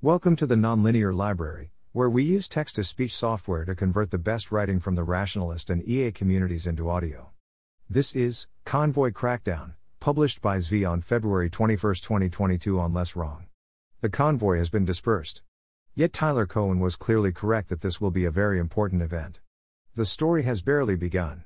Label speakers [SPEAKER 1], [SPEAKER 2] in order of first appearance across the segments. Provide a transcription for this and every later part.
[SPEAKER 1] Welcome to the Nonlinear Library, where we use text to speech software to convert the best writing from the rationalist and EA communities into audio. This is Convoy Crackdown, published by Zvi on February 21, 2022 on Less Wrong. The convoy has been dispersed. Yet Tyler Cowen was clearly correct that this will be a very important event. The story has barely begun.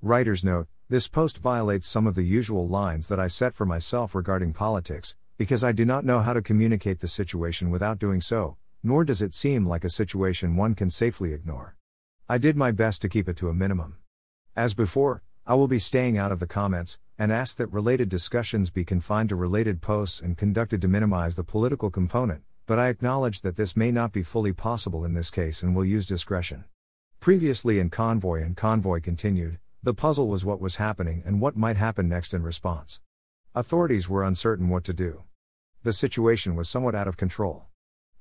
[SPEAKER 1] Writer's note this post violates some of the usual lines that I set for myself regarding politics, because I do not know how to communicate the situation without doing so, nor does it seem like a situation one can safely ignore. I did my best to keep it to a minimum. As before, I will be staying out of the comments, and ask that related discussions be confined to related posts and conducted to minimize the political component, but I acknowledge that this may not be fully possible in this case and will use discretion. Previously in Convoy and Convoy continued, the puzzle was what was happening and what might happen next in response. Authorities were uncertain what to do. The situation was somewhat out of control.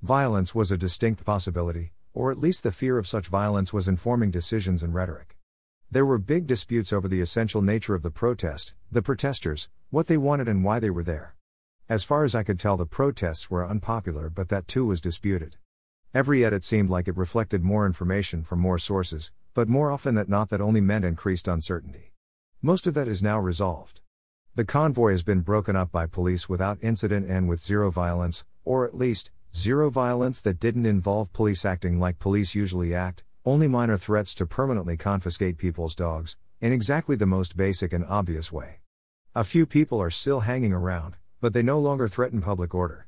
[SPEAKER 1] Violence was a distinct possibility, or at least the fear of such violence was informing decisions and rhetoric. There were big disputes over the essential nature of the protest, the protesters, what they wanted and why they were there. As far as I could tell, the protests were unpopular, but that too was disputed. Every edit seemed like it reflected more information from more sources, but more often than not, that only meant increased uncertainty. Most of that is now resolved. The convoy has been broken up by police without incident and with zero violence, or at least, zero violence that didn't involve police acting like police usually act, only minor threats to permanently confiscate people's dogs, in exactly the most basic and obvious way. A few people are still hanging around, but they no longer threaten public order.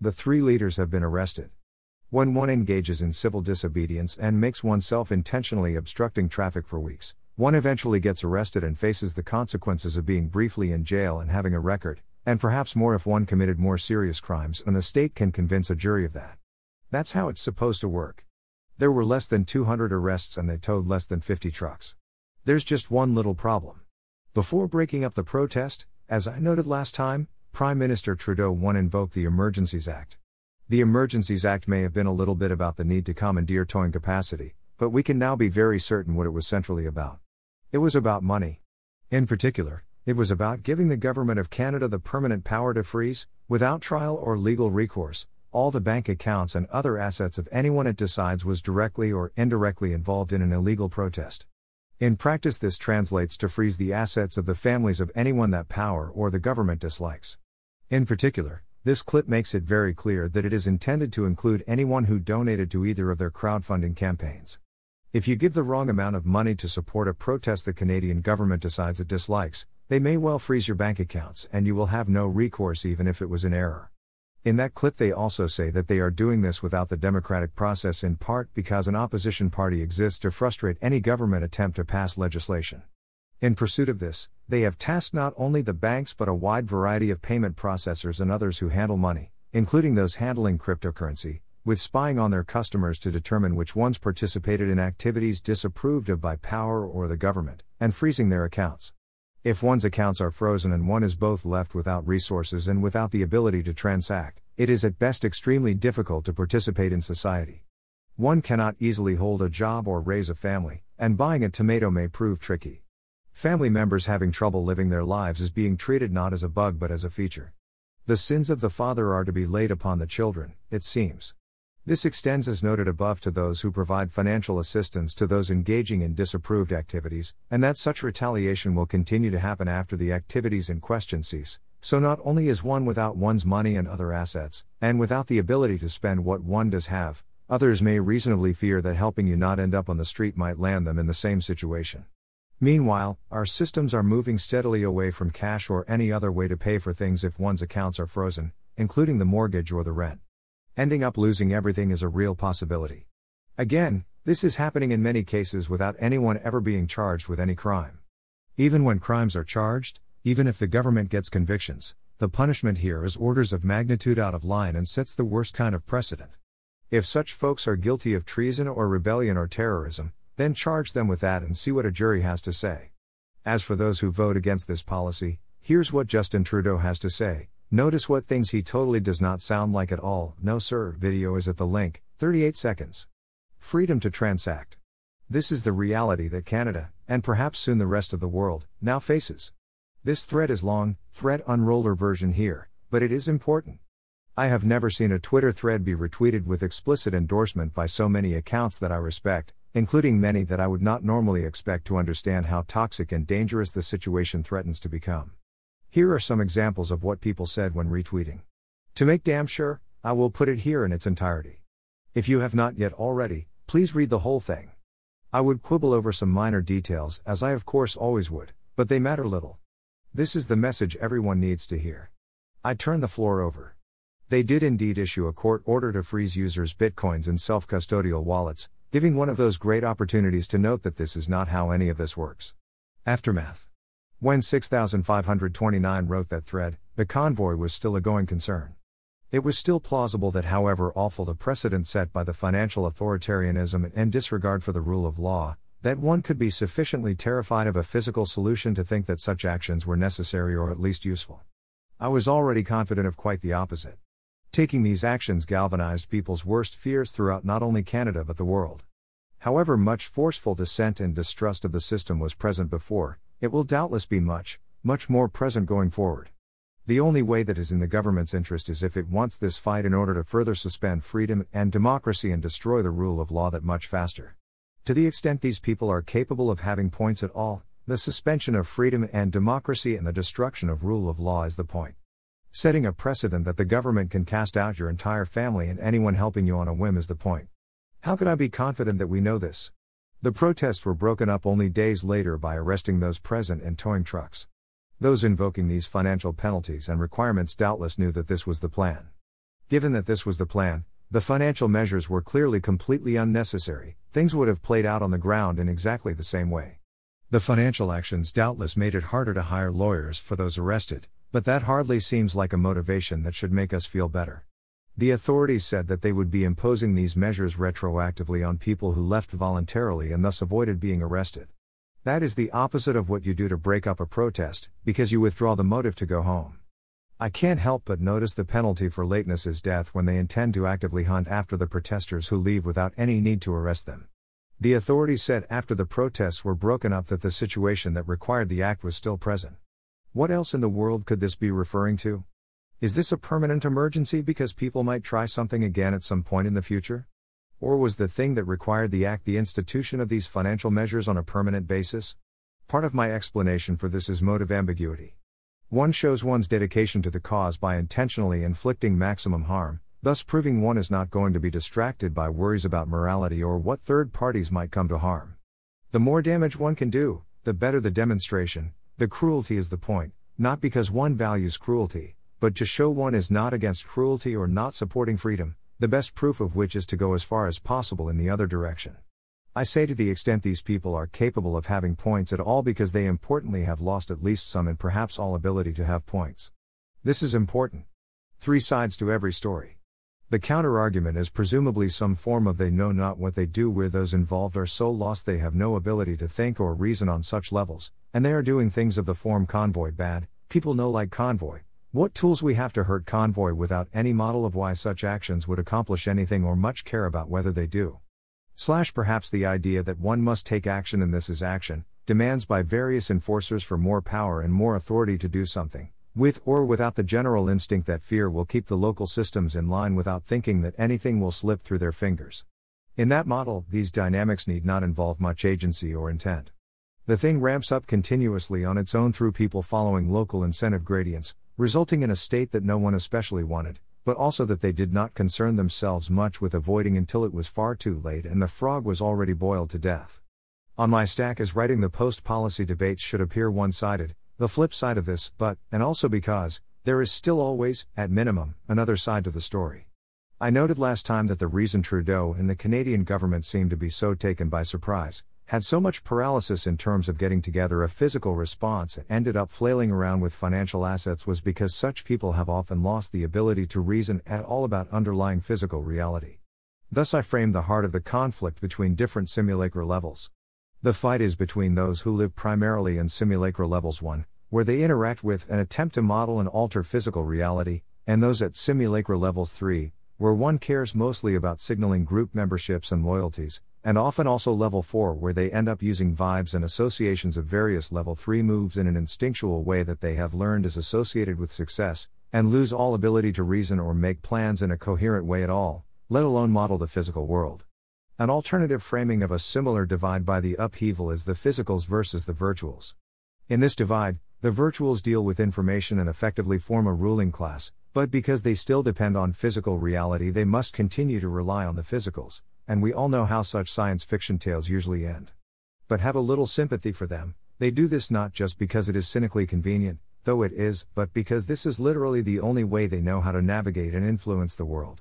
[SPEAKER 1] The three leaders have been arrested. When one engages in civil disobedience and makes oneself intentionally obstructing traffic for weeks, one eventually gets arrested and faces the consequences of being briefly in jail and having a record, and perhaps more if one committed more serious crimes, and the state can convince a jury of that. That's how it's supposed to work. There were less than 200 arrests and they towed less than 50 trucks. There's just one little problem. Before breaking up the protest, as I noted last time, Prime Minister Trudeau won invoke the Emergencies Act. The Emergencies Act may have been a little bit about the need to commandeer towing capacity, but we can now be very certain what it was centrally about. It was about money. In particular, it was about giving the Government of Canada the permanent power to freeze, without trial or legal recourse, all the bank accounts and other assets of anyone it decides was directly or indirectly involved in an illegal protest. In practice, this translates to freeze the assets of the families of anyone that power or the government dislikes. In particular, this clip makes it very clear that it is intended to include anyone who donated to either of their crowdfunding campaigns. If you give the wrong amount of money to support a protest the Canadian government decides it dislikes, they may well freeze your bank accounts and you will have no recourse even if it was in error. In that clip, they also say that they are doing this without the democratic process in part because an opposition party exists to frustrate any government attempt to pass legislation. In pursuit of this, they have tasked not only the banks but a wide variety of payment processors and others who handle money, including those handling cryptocurrency, with spying on their customers to determine which ones participated in activities disapproved of by power or the government, and freezing their accounts. If one's accounts are frozen and one is both left without resources and without the ability to transact, it is at best extremely difficult to participate in society. One cannot easily hold a job or raise a family, and buying a tomato may prove tricky. Family members having trouble living their lives is being treated not as a bug but as a feature. The sins of the father are to be laid upon the children, it seems. This extends as noted above to those who provide financial assistance to those engaging in disapproved activities, and that such retaliation will continue to happen after the activities in question cease. So not only is one without one's money and other assets, and without the ability to spend what one does have, others may reasonably fear that helping you not end up on the street might land them in the same situation. Meanwhile, our systems are moving steadily away from cash or any other way to pay for things if one's accounts are frozen, including the mortgage or the rent. Ending up losing everything is a real possibility. Again, this is happening in many cases without anyone ever being charged with any crime. Even when crimes are charged, even if the government gets convictions, the punishment here is orders of magnitude out of line and sets the worst kind of precedent. If such folks are guilty of treason or rebellion or terrorism, then charge them with that and see what a jury has to say. As for those who vote against this policy, here's what Justin Trudeau has to say. Notice what things he totally does not sound like at all. No, sir, video is at the link, 38 seconds. Freedom to transact. This is the reality that Canada, and perhaps soon the rest of the world, now faces. This thread is long, thread unroller version here, but it is important. I have never seen a Twitter thread be retweeted with explicit endorsement by so many accounts that I respect, including many that I would not normally expect to understand how toxic and dangerous the situation threatens to become. Here are some examples of what people said when retweeting. To make damn sure, I will put it here in its entirety. If you have not yet already, please read the whole thing. I would quibble over some minor details, as I of course always would, but they matter little. This is the message everyone needs to hear. I turn the floor over. They did indeed issue a court order to freeze users' bitcoins in self custodial wallets, giving one of those great opportunities to note that this is not how any of this works. Aftermath. When 6529 wrote that thread, the convoy was still a going concern. It was still plausible that, however awful the precedent set by the financial authoritarianism and disregard for the rule of law, that one could be sufficiently terrified of a physical solution to think that such actions were necessary or at least useful. I was already confident of quite the opposite. Taking these actions galvanized people's worst fears throughout not only Canada but the world. However much forceful dissent and distrust of the system was present before, it will doubtless be much, much more present going forward. The only way that is in the government's interest is if it wants this fight in order to further suspend freedom and democracy and destroy the rule of law that much faster. To the extent these people are capable of having points at all, the suspension of freedom and democracy and the destruction of rule of law is the point setting a precedent that the government can cast out your entire family and anyone helping you on a whim is the point. How could I be confident that we know this? The protests were broken up only days later by arresting those present and towing trucks. Those invoking these financial penalties and requirements doubtless knew that this was the plan. Given that this was the plan, the financial measures were clearly completely unnecessary, things would have played out on the ground in exactly the same way. The financial actions doubtless made it harder to hire lawyers for those arrested, but that hardly seems like a motivation that should make us feel better. The authorities said that they would be imposing these measures retroactively on people who left voluntarily and thus avoided being arrested. That is the opposite of what you do to break up a protest, because you withdraw the motive to go home. I can't help but notice the penalty for lateness is death when they intend to actively hunt after the protesters who leave without any need to arrest them. The authorities said after the protests were broken up that the situation that required the act was still present. What else in the world could this be referring to? Is this a permanent emergency because people might try something again at some point in the future? Or was the thing that required the act the institution of these financial measures on a permanent basis? Part of my explanation for this is motive ambiguity. One shows one's dedication to the cause by intentionally inflicting maximum harm, thus proving one is not going to be distracted by worries about morality or what third parties might come to harm. The more damage one can do, the better the demonstration, the cruelty is the point, not because one values cruelty, but to show one is not against cruelty or not supporting freedom, the best proof of which is to go as far as possible in the other direction. I say to the extent these people are capable of having points at all because they importantly have lost at least some and perhaps all ability to have points. This is important. Three sides to every story. The counterargument is presumably some form of they know not what they do, where those involved are so lost they have no ability to think or reason on such levels, and they are doing things of the form convoy bad, people know like convoy. What tools we have to hurt convoy without any model of why such actions would accomplish anything or much care about whether they do. Slash perhaps the idea that one must take action and this is action, demands by various enforcers for more power and more authority to do something, with or without the general instinct that fear will keep the local systems in line without thinking that anything will slip through their fingers. In that model, these dynamics need not involve much agency or intent. The thing ramps up continuously on its own through people following local incentive gradients, resulting in a state that no one especially wanted, but also that they did not concern themselves much with avoiding until it was far too late and the frog was already boiled to death. On my stack is writing the post policy debates should appear one sided, the flip side of this, but, and also because, there is still always, at minimum, another side to the story. I noted last time that the reason Trudeau and the Canadian government seemed to be so taken by surprise, had so much paralysis in terms of getting together a physical response and ended up flailing around with financial assets was because such people have often lost the ability to reason at all about underlying physical reality. Thus, I framed the heart of the conflict between different simulacra levels. The fight is between those who live primarily in simulacra levels 1, where they interact with and attempt to model and alter physical reality, and those at simulacra levels 3, where one cares mostly about signaling group memberships and loyalties, and often also level 4 where they end up using vibes and associations of various level 3 moves in an instinctual way that they have learned is associated with success, and lose all ability to reason or make plans in a coherent way at all, let alone model the physical world. An alternative framing of a similar divide by the upheaval is the physicals versus the virtuals. In this divide, the virtuals deal with information and effectively form a ruling class, but because they still depend on physical reality, they must continue to rely on the physicals, and we all know how such science fiction tales usually end. But have a little sympathy for them, they do this not just because it is cynically convenient, though it is, but because this is literally the only way they know how to navigate and influence the world.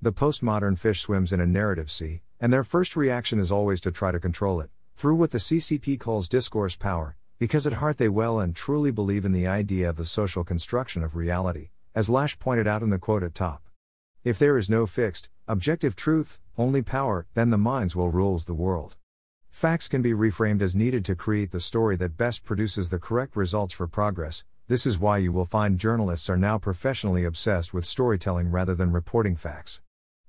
[SPEAKER 1] The postmodern fish swims in a narrative sea, and their first reaction is always to try to control it, through what the CCP calls discourse power, because at heart they well and truly believe in the idea of the social construction of reality, as Lash pointed out in the quote at top. If there is no fixed, objective truth, only power, then the minds will rules the world. Facts can be reframed as needed to create the story that best produces the correct results for progress. This is why you will find journalists are now professionally obsessed with storytelling rather than reporting facts.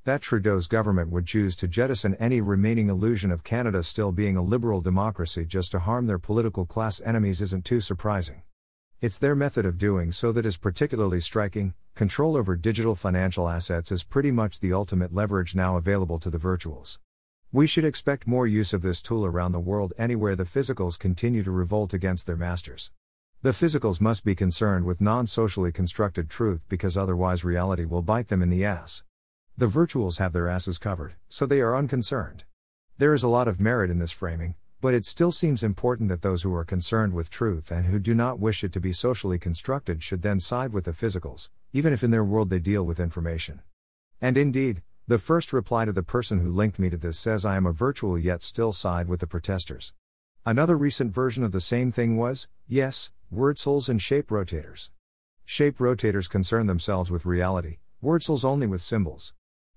[SPEAKER 1] That Trudeau's government would choose to jettison any remaining illusion of Canada still being a liberal democracy just to harm their political class enemies isn't too surprising. It's their method of doing so that is particularly striking. Control over digital financial assets is pretty much the ultimate leverage now available to the virtuals. We should expect more use of this tool around the world anywhere the physicals continue to revolt against their masters. The physicals must be concerned with non socially constructed truth because otherwise reality will bite them in the ass. The virtuals have their asses covered, so they are unconcerned. There is a lot of merit in this framing, but it still seems important that those who are concerned with truth and who do not wish it to be socially constructed should then side with the physicals, even if in their world they deal with information. And indeed, the first reply to the person who linked me to this says I am a virtual yet still side with the protesters. Another recent version of the same thing was, yes, Wordcels and shape rotators. Shape rotators concern themselves with reality, Wordcels only with symbols.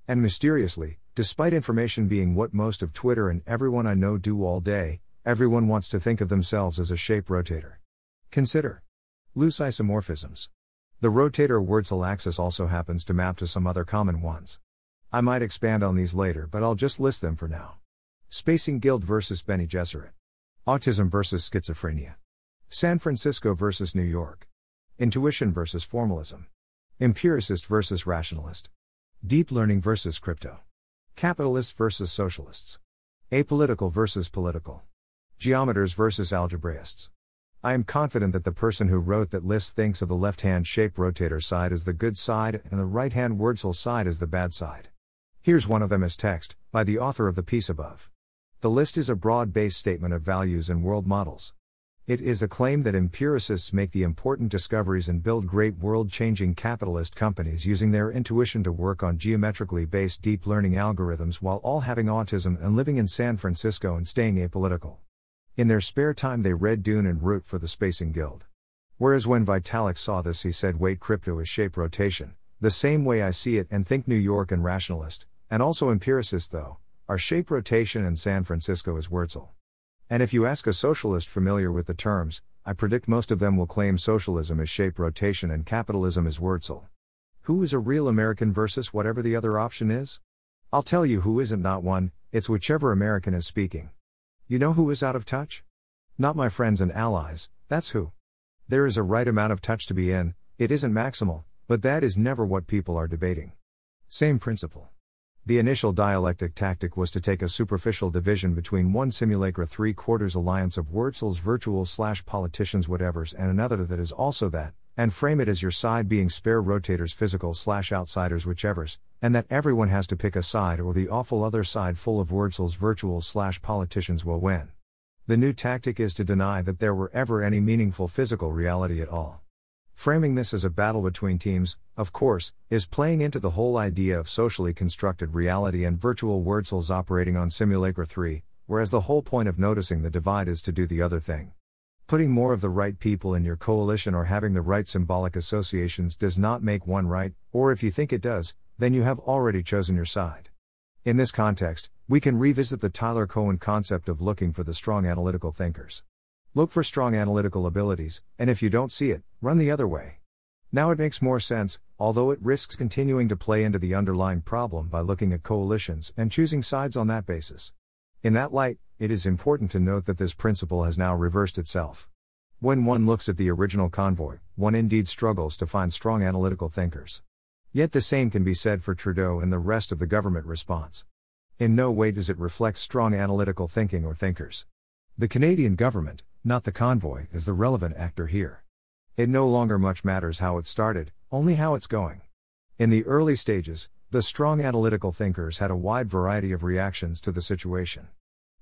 [SPEAKER 1] And mysteriously, despite information being what most of Twitter and everyone I know do all day, everyone wants to think of themselves as a shape rotator. Consider loose isomorphisms. The rotator Wordcel axis also happens to map to some other common ones. I might expand on these later, but I'll just list them for now. Spacing Guild versus Bene Gesserit. Autism versus schizophrenia. San Francisco versus New York. Intuition versus formalism. Empiricist versus rationalist. Deep learning versus crypto. Capitalists versus socialists. Apolitical versus political. Geometers versus algebraists. I am confident that the person who wrote that list thinks of the left hand shape rotator side as the good side and the right hand Wordcel side as the bad side. Here's one of them as text, by the author of the piece above. The list is a broad based statement of values and world models. It is a claim that empiricists make the important discoveries and build great world changing capitalist companies using their intuition to work on geometrically based deep learning algorithms while all having autism and living in San Francisco and staying apolitical. In their spare time, they read Dune and root for the Spacing Guild. Whereas when Vitalik saw this, he said, Wait, crypto is shape rotation. The same way I see it and think New York and rationalist, and also empiricist though, are shape rotation and San Francisco is Wordcel. And if you ask a socialist familiar with the terms, I predict most of them will claim socialism is shape rotation and capitalism is Wordcel. Who is a real American versus whatever the other option is? I'll tell you who isn't not one, it's whichever American is speaking. You know who is out of touch? Not my friends and allies, that's who. There is a right amount of touch to be in, it isn't maximal, but that is never what people are debating. Same principle. The initial dialectic tactic was to take a superficial division between one simulacra three quarters alliance of Wordcels virtual slash politicians whatevers and another that is also that, and frame it as your side being shape rotators physical slash outsiders whichevers, and that everyone has to pick a side or the awful other side full of Wordcels virtual slash politicians will win. The new tactic is to deny that there were ever any meaningful physical reality at all. Framing this as a battle between teams, of course, is playing into the whole idea of socially constructed reality and virtual Wordcels operating on Simulacra 3, whereas the whole point of noticing the divide is to do the other thing. Putting more of the right people in your coalition or having the right symbolic associations does not make one right, or if you think it does, then you have already chosen your side. In this context, we can revisit the Tyler Cowen concept of looking for the strong analytical thinkers. Look for strong analytical abilities, and if you don't see it, run the other way. Now it makes more sense, although it risks continuing to play into the underlying problem by looking at coalitions and choosing sides on that basis. In that light, it is important to note that this principle has now reversed itself. When one looks at the original convoy, one indeed struggles to find strong analytical thinkers. Yet the same can be said for Trudeau and the rest of the government response. In no way does it reflect strong analytical thinking or thinkers. The Canadian government, not the convoy, is the relevant actor here. It no longer much matters how it started, only how it's going. In the early stages, the strong analytical thinkers had a wide variety of reactions to the situation.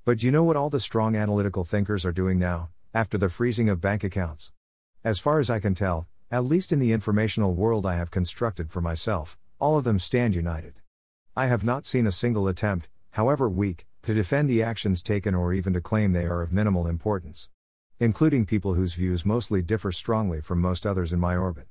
[SPEAKER 1] But you know what all the strong analytical thinkers are doing now, after the freezing of bank accounts? As far as I can tell, at least in the informational world I have constructed for myself, all of them stand united. I have not seen a single attempt, however weak, to defend the actions taken or even to claim they are of minimal importance. Including people whose views mostly differ strongly from most others in my orbit.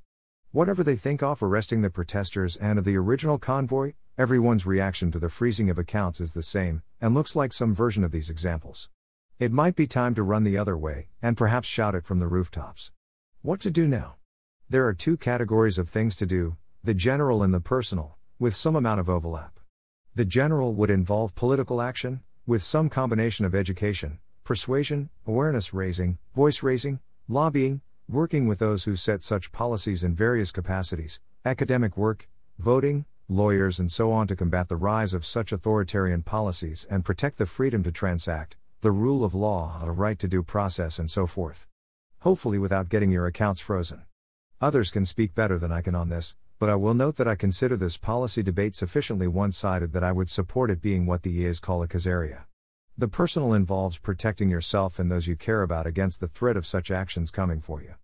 [SPEAKER 1] Whatever they think of arresting the protesters and of the original convoy, everyone's reaction to the freezing of accounts is the same, and looks like some version of these examples. It might be time to run the other way, and perhaps shout it from the rooftops. What to do now? There are two categories of things to do the general and the personal, with some amount of overlap. The general would involve political action, with some combination of education, persuasion, awareness raising, voice raising, lobbying, working with those who set such policies in various capacities, academic work, voting, lawyers, and so on to combat the rise of such authoritarian policies and protect the freedom to transact, the rule of law, a right to due process, and so forth. Hopefully, without getting your accounts frozen. Others can speak better than I can on this, but I will note that I consider this policy debate sufficiently one sided that I would support it being what the EAs call a cause area. The personal involves protecting yourself and those you care about against the threat of such actions coming for you.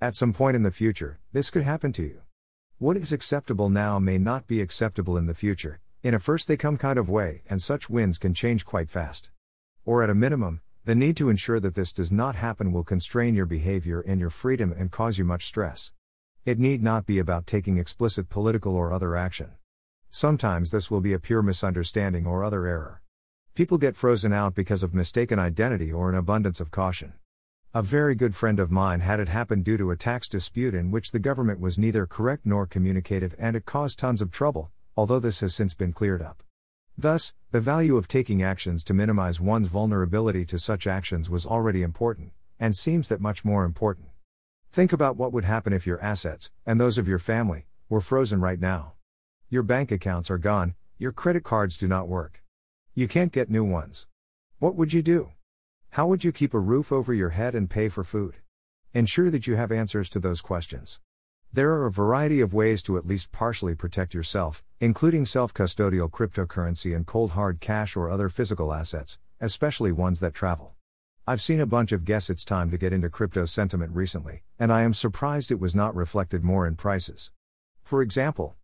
[SPEAKER 1] At some point in the future, this could happen to you. What is acceptable now may not be acceptable in the future, in a first they come kind of way, and such winds can change quite fast. Or at a minimum, the need to ensure that this does not happen will constrain your behavior and your freedom and cause you much stress. It need not be about taking explicit political or other action. Sometimes this will be a pure misunderstanding or other error. People get frozen out because of mistaken identity or an abundance of caution. A very good friend of mine had it happen due to a tax dispute in which the government was neither correct nor communicative and it caused tons of trouble, although this has since been cleared up. Thus, the value of taking actions to minimize one's vulnerability to such actions was already important, and seems that much more important. Think about what would happen if your assets, and those of your family, were frozen right now. Your bank accounts are gone, your credit cards do not work. You can't get new ones. What would you do? How would you keep a roof over your head and pay for food? Ensure that you have answers to those questions. There are a variety of ways to at least partially protect yourself, including self custodial cryptocurrency and cold hard cash or other physical assets, especially ones that travel. I've seen a bunch of guess it's time to get into crypto sentiment recently, and I am surprised it was not reflected more in prices. For example,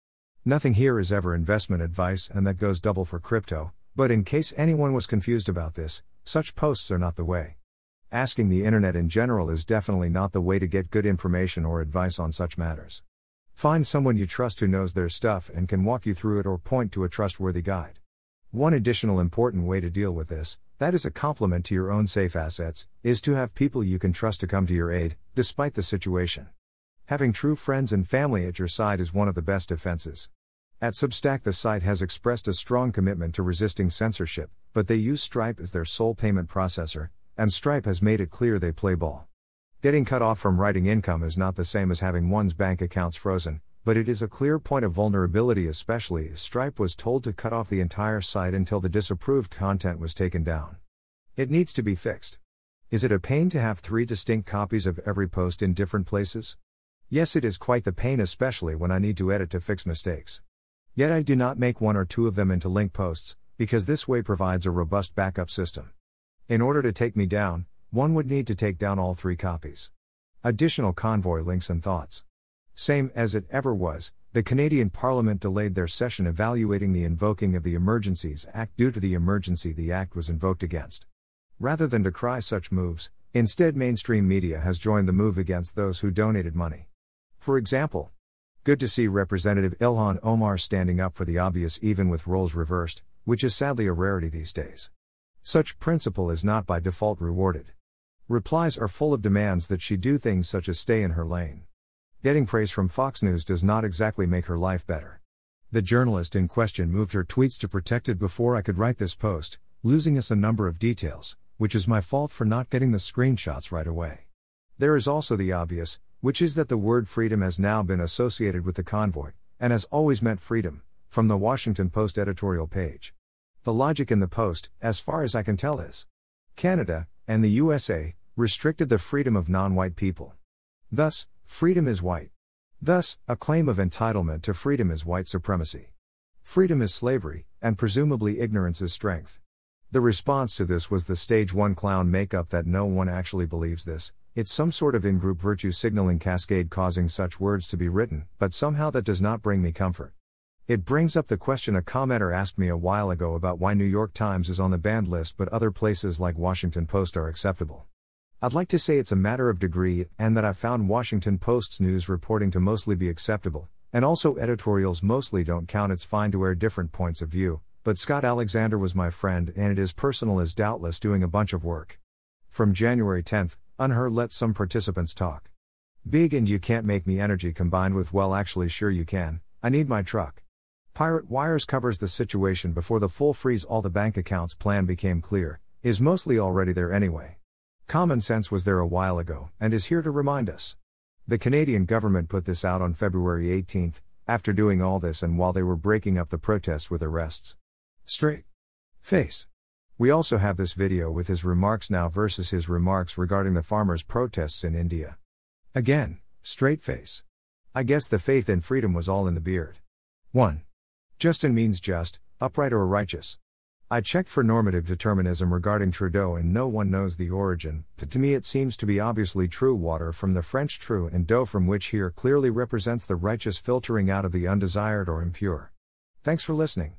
[SPEAKER 1] nothing here is ever investment advice and that goes double for crypto, but in case anyone was confused about this, such posts are not the way. Asking the internet in general is definitely not the way to get good information or advice on such matters. Find someone you trust who knows their stuff and can walk you through it or point to a trustworthy guide. One additional important way to deal with this that is a complement to your own safe assets, is to have people you can trust to come to your aid, despite the situation. Having true friends and family at your side is one of the best defenses. At Substack, the site has expressed a strong commitment to resisting censorship, but they use Stripe as their sole payment processor, and Stripe has made it clear they play ball. Getting cut off from writing income is not the same as having one's bank accounts frozen, but it is a clear point of vulnerability, especially if Stripe was told to cut off the entire site until the disapproved content was taken down. It needs to be fixed. Is it a pain to have three distinct copies of every post in different places? Yes, it is quite the pain, especially when I need to edit to fix mistakes. Yet I do not make one or two of them into link posts, because this way provides a robust backup system. In order to take me down, one would need to take down all three copies. Additional convoy links and thoughts. Same as it ever was, the Canadian Parliament delayed their session evaluating the invoking of the Emergencies Act due to the emergency the Act was invoked against. Rather than decry such moves, instead mainstream media has joined the move against those who donated money. For example, good to see Representative Ilhan Omar standing up for the obvious even with roles reversed, which is sadly a rarity these days. Such principle is not by default rewarded. Replies are full of demands that she do things such as stay in her lane. Getting praise from Fox News does not exactly make her life better. The journalist in question moved her tweets to protected before I could write this post, losing us a number of details, which is my fault for not getting the screenshots right away. There is also the obvious, which is that the word freedom has now been associated with the convoy, and has always meant freedom, from the Washington Post editorial page. The logic in the Post, as far as I can tell, is Canada, and the USA, restricted the freedom of non white people. Thus, freedom is white. Thus, a claim of entitlement to freedom is white supremacy. Freedom is slavery, and presumably ignorance is strength. The response to this was the stage 1 clown makeup that no one actually believes this, it's some sort of in group virtue signaling cascade causing such words to be written, but somehow that does not bring me comfort. It brings up the question a commenter asked me a while ago about why New York Times is on the banned list but other places like Washington Post are acceptable. I'd like to say it's a matter of degree, and that I found Washington Post's news reporting to mostly be acceptable, and also editorials mostly don't count. It's fine to air different points of view, but Scott Alexander was my friend, and it is personal as doubtless doing a bunch of work. From January 10th, UnHerd let some participants talk. Big and you can't make me energy combined with well, actually, sure you can, I need my truck. Pirate Wires covers the situation before the full freeze all the bank accounts plan became clear, is mostly already there anyway. Common sense was there a while ago, and is here to remind us. The Canadian government put this out on February 18, after doing all this and while they were breaking up the protests with arrests. Straight face. We also have this video with his remarks now versus his remarks regarding the farmers' protests in India. Again, straight face. I guess the faith in freedom was all in the beard. 1. Justin means just, upright, or righteous. I checked for nominative determinism regarding Trudeau and no one knows the origin, but to me it seems to be obviously true water from the French true and dough from which here clearly represents the righteous filtering out of the undesired or impure. Thanks for listening.